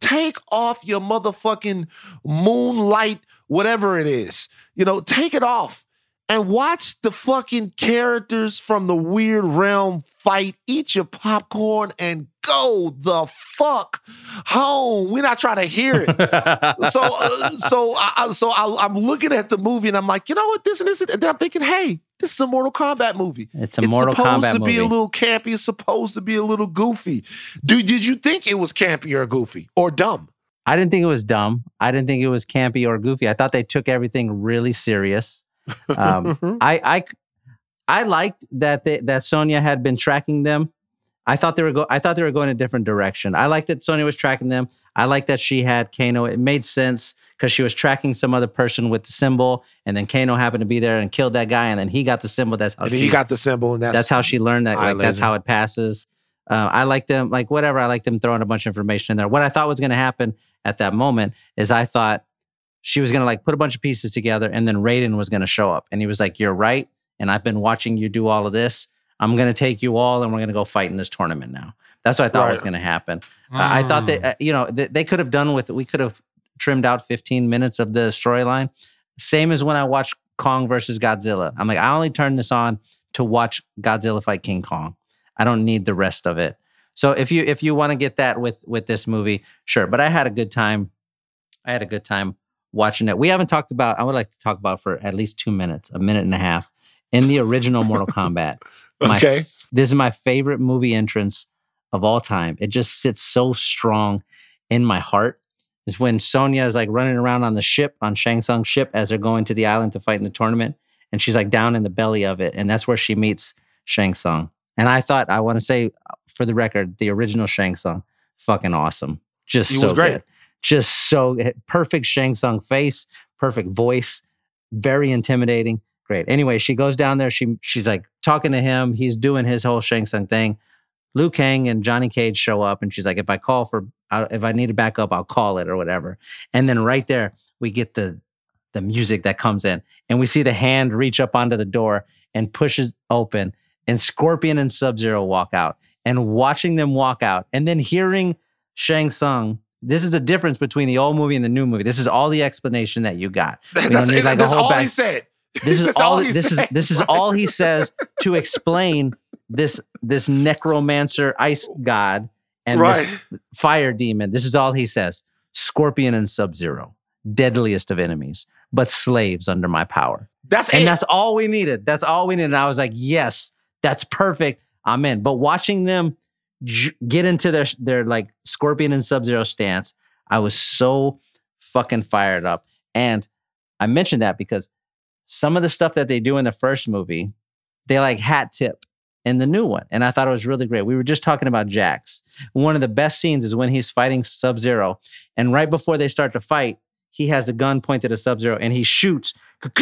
Take off your motherfucking moonlight, whatever it is. You know, take it off and watch the fucking characters from the weird realm fight. Eat your popcorn and go the fuck home. We're not trying to hear it [LAUGHS] so uh, so I, so I, I'm looking at the movie and I'm like, you know what, this and this, and then I'm thinking, hey, this is a Mortal Kombat movie. It's a Mortal Kombat. Movie. It's supposed Kombat to be a little campy. It's supposed to be a little goofy. Dude, did you think it was campy or goofy or dumb? I didn't think it was dumb. I didn't think it was campy or goofy. I thought they took everything really serious. Um, [LAUGHS] I, I, I liked that they, that Sonya had been tracking them I thought they were go. I thought they were going a different direction. I liked that Sonya was tracking them. I liked that she had Kano. It made sense because she was tracking some other person with the symbol, and then Kano happened to be there and killed that guy, and then he got the symbol. That's how she, he got the symbol, and that's, that's how she learned that. Like that's how it passes. Uh, I like them. Like whatever. I like them throwing a bunch of information in there. What I thought was going to happen at that moment is I thought she was going to like put a bunch of pieces together, and then Raiden was going to show up, and he was like, "You're right." And I've been watching you do all of this. I'm going to take you all, and we're going to go fight in this tournament now. That's what I thought was going to happen. Uh, I thought that uh, you know they, they could have done with it. we could have trimmed out 15 minutes of the storyline. Same as when I watched Kong versus Godzilla. I'm like, I only turned this on to watch Godzilla fight King Kong. I don't need the rest of it. So if you if you want to get that with with this movie, sure. But I had a good time. I had a good time watching it. We haven't talked about. I would like to talk about for at least two minutes, a minute and a half, in the original Mortal [LAUGHS] Kombat. [LAUGHS] My Okay. this is my favorite movie entrance of all time. It just sits so strong in my heart. Is when Sonya is like running around on the ship, on Shang Tsung's ship, as they're going to the island to fight in the tournament. And she's like down in the belly of it. And that's where she meets Shang Tsung. And I thought, I want to say for the record, the original Shang Tsung, fucking awesome. Just He so great. good. Just so eh, perfect Shang Tsung face, perfect voice, very intimidating. Great. Anyway, she goes down there. She she's like talking to him. He's doing his whole Shang Tsung thing. Liu Kang and Johnny Cage show up, and she's like, "If I call for, uh, if I need to back up, I'll call it or whatever." And then right there, we get the the music that comes in, and we see the hand reach up onto the door and pushes open, and Scorpion and Sub Zero walk out. And watching them walk out, and then hearing Shang Tsung. This is the difference between the old movie and the new movie. This is all the explanation that you got. Don't [LAUGHS] that's, like, that's all back- he said. [LAUGHS] this is all, he this is this is all he says to explain this this necromancer ice god and right. this fire demon. This is all he says. Scorpion and Sub Zero, deadliest of enemies, but slaves under my power. That's And it. that's all we needed. That's all we needed. And I was like, yes, that's perfect. I'm in. But watching them j- get into their their like Scorpion and Sub Zero stance, I was so fucking fired up. And I mentioned that because some of the stuff that they do in the first movie, they like hat tip in the new one. And I thought it was really great. We were just talking about Jax. One of the best scenes is when he's fighting Sub Zero. And right before they start to fight, he has the gun pointed at Sub Zero and he shoots. [LAUGHS]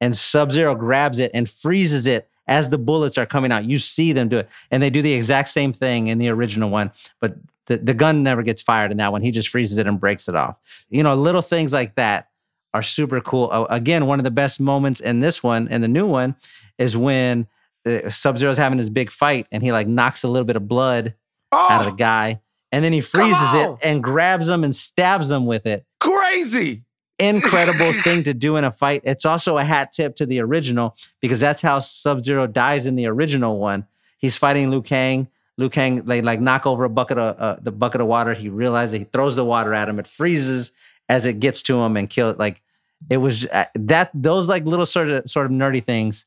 And Sub Zero grabs it and freezes it as the bullets are coming out. You see them do it. And they do the exact same thing in the original one, but the, the gun never gets fired in that one. He just freezes it and breaks it off. You know, little things like that are super cool. Uh, again, one of the best moments in this one and the new one is when uh, Sub Zero's having this big fight and he like knocks a little bit of blood oh, out of the guy. And then he freezes it and grabs him and stabs him with it crazy. incredible [LAUGHS] thing to do in a fight. It's also a hat tip to the original because that's how Sub Zero dies in the original one. He's fighting Liu Kang. Liu Kang they like knock over a bucket of uh, the bucket of water. He realizes he throws the water at him. It freezes as it gets to him and kill. Like it was uh, that those like little sort of sort of nerdy things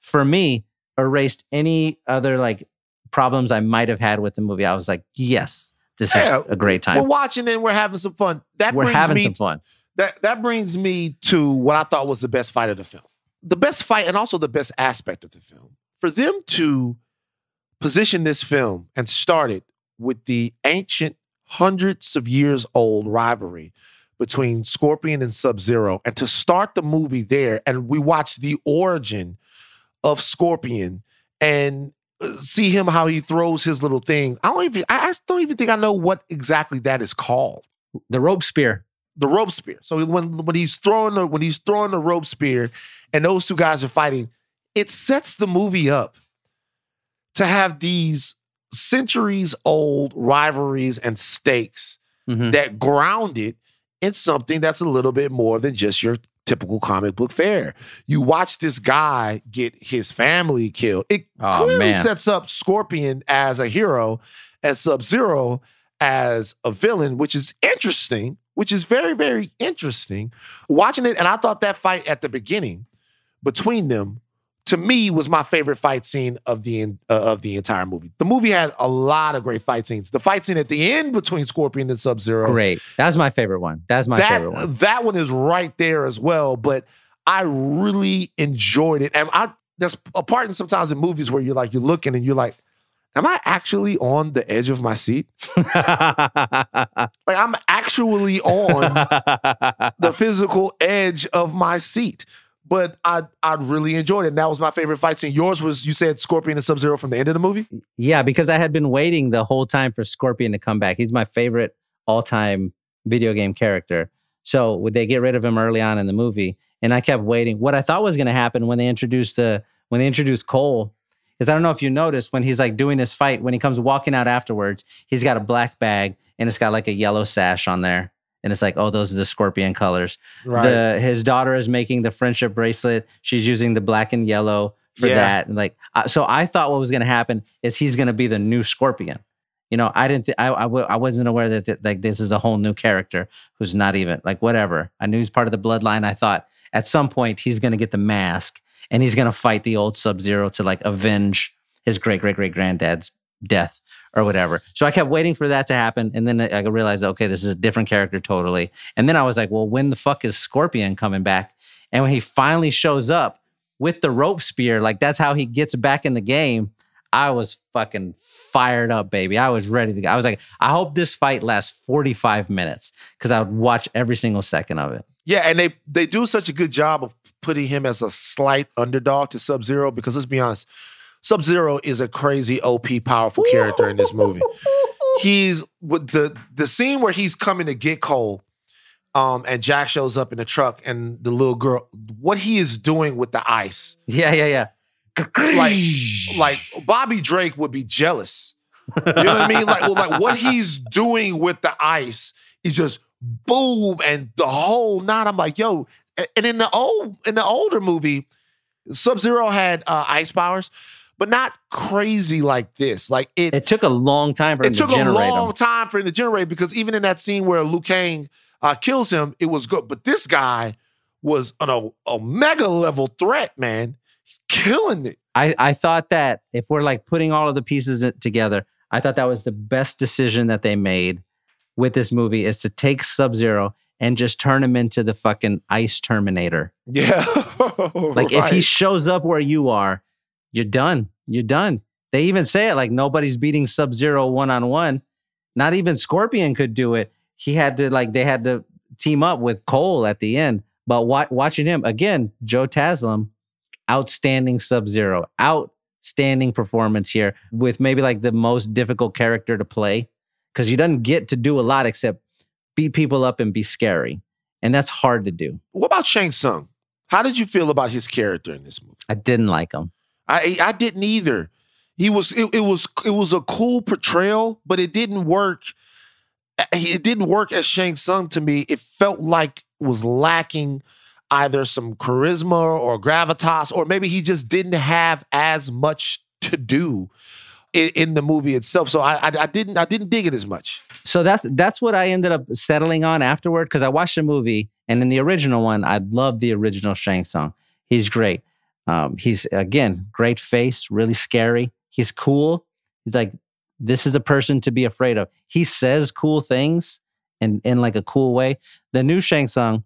for me erased any other like problems I might have had with the movie. I was like, yes, this Yeah, is a great time. We're watching and we're having some fun. That We're brings having me some fun. that that brings me to what I thought was the best fight of the film. The best fight and also the best aspect of the film. For them to position this film and start it with the ancient hundreds of years old rivalry between Scorpion and Sub-Zero and to start the movie there and we watch the origin of Scorpion and uh, see him how he throws his little thing. I don't even I I don't even think I know what exactly that is called The rope spear. the rope spear. So when when he's throwing the when he's throwing the rope spear and those two guys are fighting, it sets the movie up to have these centuries old rivalries and stakes Mhm. that ground it in something that's a little bit more than just your typical comic book fare. You watch this guy get his family killed. It Oh, clearly man. sets up Scorpion as a hero and Sub-Zero as a villain, which is interesting, which is very, very interesting. Watching it, and I thought that fight at the beginning between them, to me, was my favorite fight scene of the uh, of the entire movie. The movie had a lot of great fight scenes. The fight scene at the end between Scorpion and Sub Zero, Great. That was my favorite one. That's my that favorite one. that one is right there as well. But I really enjoyed it, and I there's a part in sometimes in movies where you're like you're looking and you're like, am I actually on the edge of my seat? [LAUGHS] Like I'm actually on [LAUGHS] the physical edge of my seat. But I I really enjoyed it. And that was my favorite fight scene. Yours was you said Scorpion and Sub Zero from the end of the movie. yeah, because I had been waiting the whole time for Scorpion to come back. He's my favorite all time video game character. So they get rid of him early on in the movie? And I kept waiting. What I thought was going to happen when they introduced the when they introduced Cole, because I don't know if you noticed when he's like doing this fight, when he comes walking out afterwards, he's got a black bag and it's got like a yellow sash on there. And it's like, oh, those are the scorpion colors. The his daughter is making the friendship bracelet. She's using the black and yellow for Yeah. that. And like, uh, so I thought what was going to happen is he's going to be the new scorpion. You know, I didn't. Th- I, I w- I wasn't aware that th- like this is a whole new character who's not even like whatever. I knew he's part of the bloodline. I thought at some point he's going to get the mask and he's going to fight the old Sub Zero to like avenge his great great great granddad's death or whatever. So I kept waiting for that to happen, and then I realized, okay, this is a different character totally. And then I was like, well, when the fuck is Scorpion coming back? And when he finally shows up with the rope spear, like that's how he gets back in the game. I was fucking fired up, baby. I was ready to go. I was like, I hope this fight lasts 45 minutes because I would watch every single second of it. Yeah, and they they do such a good job of putting him as a slight underdog to Sub Zero because let's be honest, Sub Zero is a crazy OP powerful character in this movie. [LAUGHS] He's with the the scene where he's coming to get Cole, um, and Jax shows up in the truck and the little girl. What he is doing with the ice, Yeah, yeah, yeah. like like Bobby Drake would be jealous. You know what I mean? Like, like what he's doing with the ice is just boom and the whole nine. I'm like, yo. And in the old in the older movie, Sub Zero had uh, ice powers, but not crazy like this. Like it, It took a long time for him it to took a generate long them. time for him to generate because even in that scene where Liu Kang uh, kills him, it was good. But this guy was an, a, a mega level threat, man. He's killing it. I, I thought that if we're like putting all of the pieces together, I thought that was the best decision that they made with this movie is to take Sub Zero and just turn him into the fucking ice Terminator. Yeah. [LAUGHS] Like if he shows up where you are, you're done. You're done. They even say it like nobody's beating Sub Zero one on one. Not even Scorpion could do it. He had to like they had to team up with Cole at the end. But wa- watching him again, Joe Taslim, outstanding Sub Zero, outstanding performance here with maybe like the most difficult character to play because he doesn't get to do a lot except beat people up and be scary, and that's hard to do. what about Shang Tsung? How did you feel about his character in this movie? I didn't like him. I I didn't either. He was it, it was it was a cool portrayal, but it didn't work. It didn't work as Shang Tsung to me. It felt like it was lacking either some charisma or gravitas, or maybe he just didn't have as much to do in, in the movie itself. So I, I I didn't I didn't dig it as much. so that's that's what I ended up settling on afterward because I watched the movie and in the original one I loved the original Shang Tsung. He's great. Um, he's again great face, really scary. He's cool. He's like this is a person to be afraid of. He says cool things in in like a cool way. The new Shang Tsung,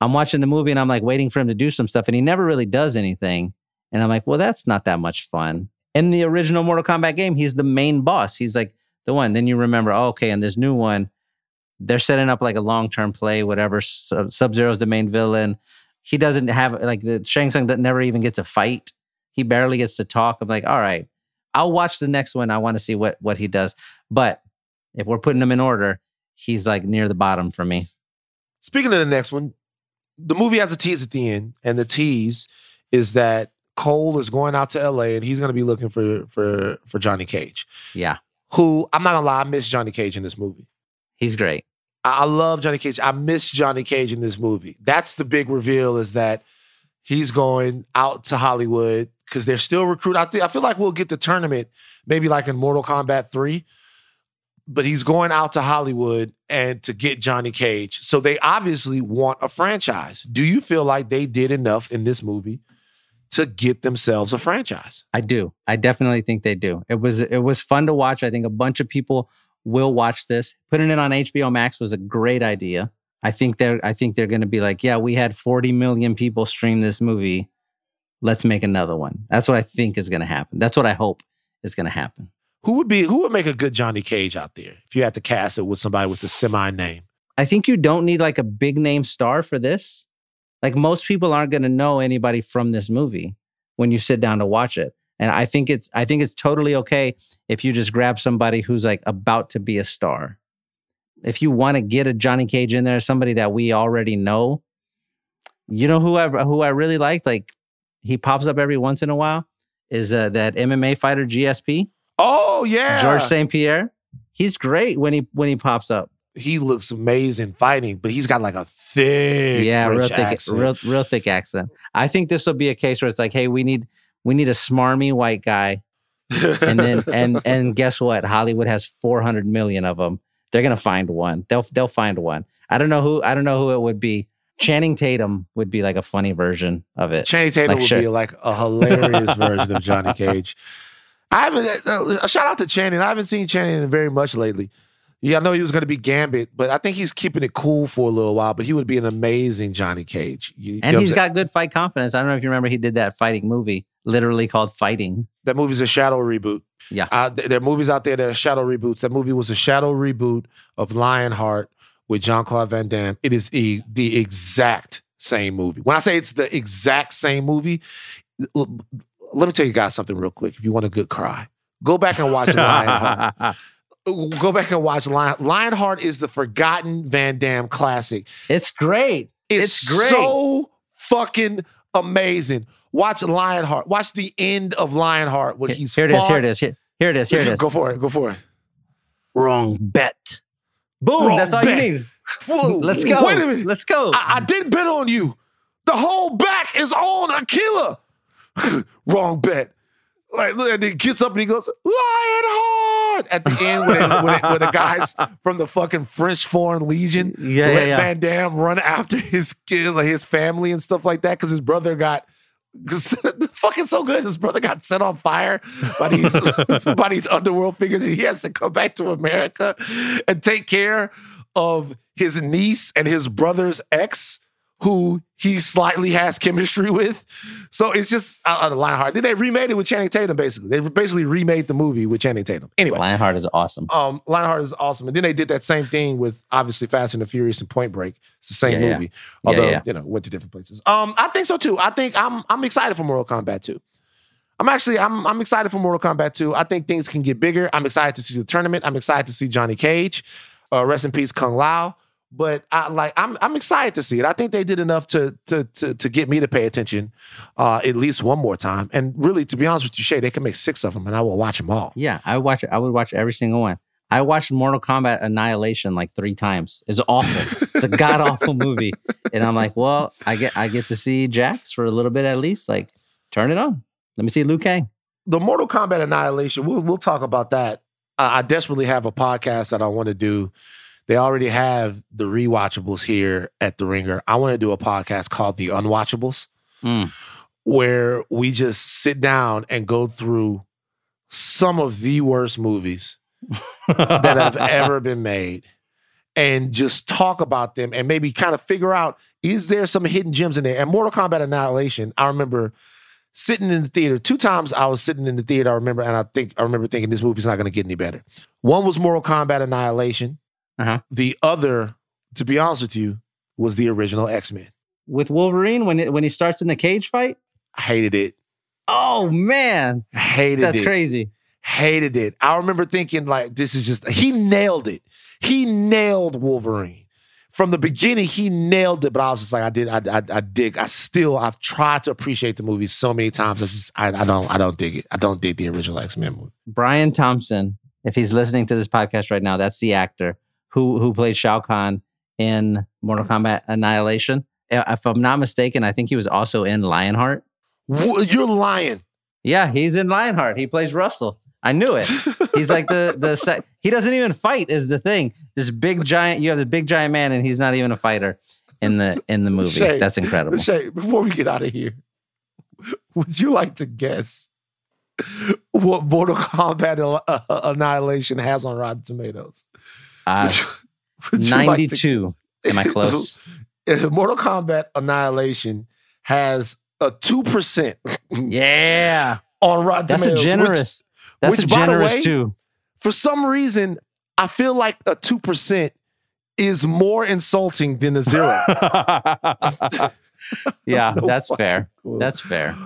I'm watching the movie and I'm like waiting for him to do some stuff and he never really does anything. And I'm like, well, that's not that much fun. In the original Mortal Kombat game, he's the main boss. He's like the one. Then you remember, oh, okay, and this new one, they're setting up like a long term play, whatever. Sub Zero's the main villain. He doesn't have like the Shang Tsung that never even gets a fight. He barely gets to talk. I'm like, all right, I'll watch the next one. I want to see what what he does. But if we're putting them in order, he's like near the bottom for me. Speaking of the next one, the movie has a tease at the end, and the tease is that Cole is going out to LA and he's going to be looking for for for Johnny Cage. Yeah, Who I'm not gonna lie, I miss Johnny Cage in this movie. he's great. I, love Johnny Cage. I miss Johnny Cage in this movie. That's the big reveal is that he's going out to Hollywood because they're still recruiting. I think I feel like we'll get the tournament maybe like in Mortal Kombat three, but he's going out to Hollywood and to get Johnny Cage. So they obviously want a franchise. Do you feel like they did enough in this movie to get themselves a franchise? I do. I definitely think they do. It was it was fun to watch. I think a bunch of people will watch this. Putting it on HBO Max was a great idea. I think they're I think they're going to be like, yeah, we had 40 million people stream this movie. Let's make another one. That's what I think is going to happen. That's what I hope is going to happen. Who would be who would make a good Johnny Cage out there if you had to cast it with somebody with a semi name? I think you don't need like a big name star for this. Like most people aren't going to know anybody from this movie when you sit down to watch it. And I think it's I think it's totally okay if you just grab somebody who's like about to be a star. If you want to get a Johnny Cage in there, somebody that we already know, you know who I who I really liked, like he pops up every once in a while, is uh, that MMA fighter GSP, Oh yeah, George St. Pierre. He's great when he when he pops up. he looks amazing fighting, but he's got like a thick yeah, French real thick, accent. real real thick accent. I think this will be a case where it's like, hey, we need we need a smarmy white guy, and then [LAUGHS] and and guess what? Hollywood has four hundred million of them. They're gonna find one. They'll they'll find one. I don't know who I don't know who it would be. Channing Tatum would be like a funny version of it. Channing Tatum Like, would sure. be like a hilarious version of Johnny Cage. I haven't. Uh, a shout out to Channing. I haven't seen Channing very much lately. Yeah, I know he was going to be Gambit, but I think he's keeping it cool for a little while. But he would be an amazing Johnny Cage. You- you know and he's got good fight confidence. I don't know if you remember he did that fighting movie, literally called Fighting. that movie's a shadow reboot. Yeah. Uh, th- there are movies out there that are shadow reboots. That movie was a shadow reboot of Lionheart with Jean Claude Van Damme. It is e- the exact same movie. When I say it's the exact same movie, l- let me tell you guys something real quick. If you want a good cry, go back and watch [LAUGHS] Lionheart. Go back and watch Lion- Lionheart. Is the forgotten Van Damme classic. it's great. It's, It's great. so fucking amazing. Watch Lionheart. Watch the end of Lionheart when he's here it is. fought- Here it is. Here, here it is. Here it is. Go for it. Go for it. Wrong bet. Boom. Wrong that's all bet. you need. Whoa, Let's go. Wait a minute. Let's go. I, I didn't bet on you. The whole back is on a killer. [LAUGHS] Wrong bet. Like, look, and he gets up and he goes, Lionheart! At the end, when, it, when, it, when the guys [LAUGHS] from the fucking French Foreign Legion Yeah, let yeah, yeah. Van Damme run after his kid, like his family and stuff like that, because his brother got [LAUGHS] fucking so good. His brother got set on fire by these [LAUGHS] by these underworld figures, and he has to come back to America and take care of his niece and his brother's ex, who he slightly has chemistry [LAUGHS] with. So it's just uh, uh, Lionheart. Then they remade it with Channing Tatum. Basically, they basically remade the movie with Channing Tatum. Anyway, Lionheart is awesome. um, Lionheart is awesome. And then they did that same thing with obviously Fast and the Furious and Point Break. It's the same Yeah, yeah. movie, although yeah. you know went to different places. Um, I think so too. I think I'm I'm excited for Mortal Kombat 2. I'm actually I'm I'm excited for Mortal Kombat 2. I think things can get bigger. I'm excited to see the tournament. I'm excited to see Johnny Cage. Uh, rest in peace, Kung Lao. But I like I'm I'm excited to see it. I think they did enough to to to, to get me to pay attention uh, at least one more time. And really, to be honest with you, Shea, they can make six of them, and I will watch them all. Yeah, I watch. I would watch every single one. I watched Mortal Kombat Annihilation like three times. It's awful. it's a god awful [LAUGHS] movie, and I'm like, well, I get I get to see Jax for a little bit at least. Like, turn it on. Let me see Liu Kang. the Mortal Kombat Annihilation, we'll, we'll talk about that. I I desperately have a podcast that I want to do. They already have the rewatchables here at The Ringer. I want to do a podcast called The Unwatchables, Mm. where we just sit down and go through some of the worst movies [LAUGHS] that have ever been made and just talk about them and maybe kind of figure out is there some hidden gems in there? And Mortal Kombat Annihilation, I remember sitting in the theater two times. I was sitting in the theater. I remember, and I think I remember thinking this movie's not going to get any better. One was Mortal Kombat Annihilation. Uh-huh. The other, to be honest with you, was the original X Men. With Wolverine when it, when he starts in the cage fight. I hated it. Oh man, Hated that's it. crazy. Hated it. I remember thinking like this is just he nailed it. He nailed Wolverine. From the beginning, he nailed it, but I was just like, I did, I, I, I dig. I still, I've tried to appreciate the movie so many times. I just, I, I don't, I don't dig it. I don't dig the original X Men movie. Brian Thompson, if he's listening to this podcast right now, that's the actor who who played Shao Kahn in Mortal Kombat Annihilation. If I'm not mistaken, I think he was also in Lionheart. You're lying. Yeah, he's in Lionheart. He plays Russell. I knew it. He's like the the se- [LAUGHS] he doesn't even fight is the thing. This big giant you have the big giant man and he's not even a fighter in the in the movie. Shea, That's incredible. Shea, before we get out of here, would you like to guess what Mortal Kombat uh, Annihilation has on Rotten Tomatoes? Uh, [LAUGHS] you like to- 92. Am I [LAUGHS] close? Mortal Kombat Annihilation has a two percent yeah. on Rotten That's a Tomatoes. generous. That's Which, a by the generous way- too. For some reason, I feel like a 2% is more insulting than a zero. [LAUGHS] yeah, that's fair. clue. That's fair.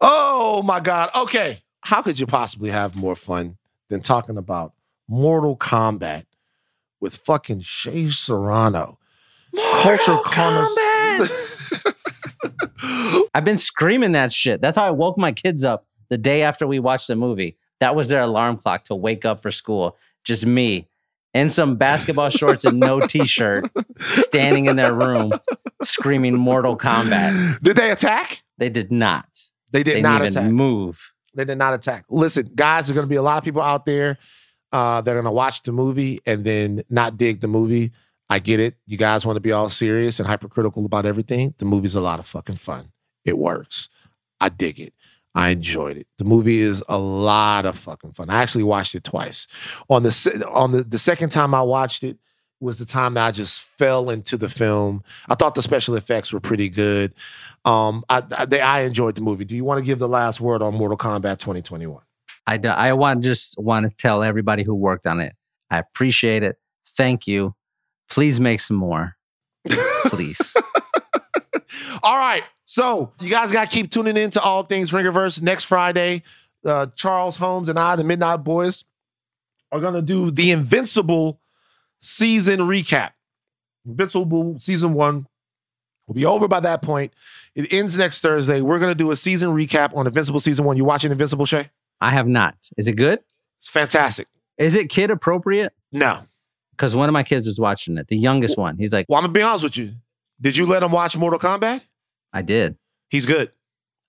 oh my God. Okay. How could you possibly have more fun than talking about Mortal Kombat with fucking Shea Serrano? Culture connoisseur. [LAUGHS] I've been screaming that shit. That's how I woke my kids up the day after we watched the movie. That was their alarm clock to wake up for school. Just me in some basketball shorts and no t-shirt, standing in their room screaming Mortal Kombat. Did they attack? They did not. They did they not didn't even attack. move. They did not attack. Listen, guys, there's going to be a lot of people out there uh, that are to watch the movie and then not dig the movie. I get it. You guys want to be all serious and hypercritical about everything. The movie's a lot of fucking fun. It works. I dig it. I enjoyed it. The movie is a lot of fucking fun. I actually watched it twice. On the on the, the second time I watched it was the time that I just fell into the film. I thought the special effects were pretty good. Um, I I, they, I enjoyed the movie. Do you want to give the last word on Mortal Kombat 2021? I, do- I want just want to tell everybody who worked on it. I appreciate it. Thank you. Please make some more. Please. [LAUGHS] All right. So you guys got to keep tuning in to All Things Ringerverse. Next Friday, uh, Charles Holmes and I, the Midnight Boys, are going to do the Invincible season recap. Invincible season one will be over by that point. It ends next Thursday. We're going to do a season recap on Invincible season one. You watching Invincible, Shea? I have not. Is it good? It's fantastic. Is it kid appropriate? No. Because one of my kids was watching it, the youngest one. He's like, Well, I'm going to be honest with you. Did you let him watch Mortal Kombat? I did. He's good.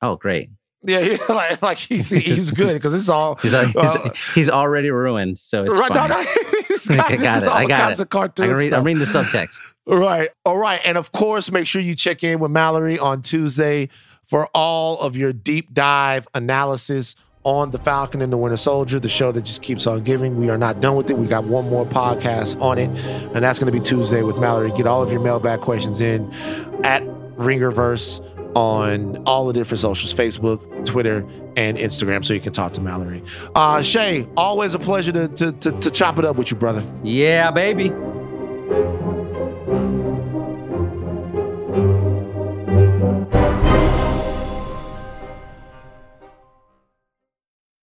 Oh, great. Yeah, he, [LAUGHS] like, like he's, he's good because it's all. He's, uh, he's already ruined. So it's right, no, fine. no, [LAUGHS] he's got, [LAUGHS] I got it. I got kinds it. I can read, reading the subtext. Right. All right. And of course, make sure you check in with Mallory on Tuesday for all of your deep dive analysis on The Falcon and the Winter Soldier, the show that just keeps on giving. We are not done with it. We got one more podcast on it, and that's going to be Tuesday with Mallory. Get all of your mailbag questions in at Ringerverse on all the different socials Facebook, Twitter, and Instagram so you can talk to Mallory. Uh, Shea, always a pleasure to, to, to, to chop it up with you, brother. Yeah, baby.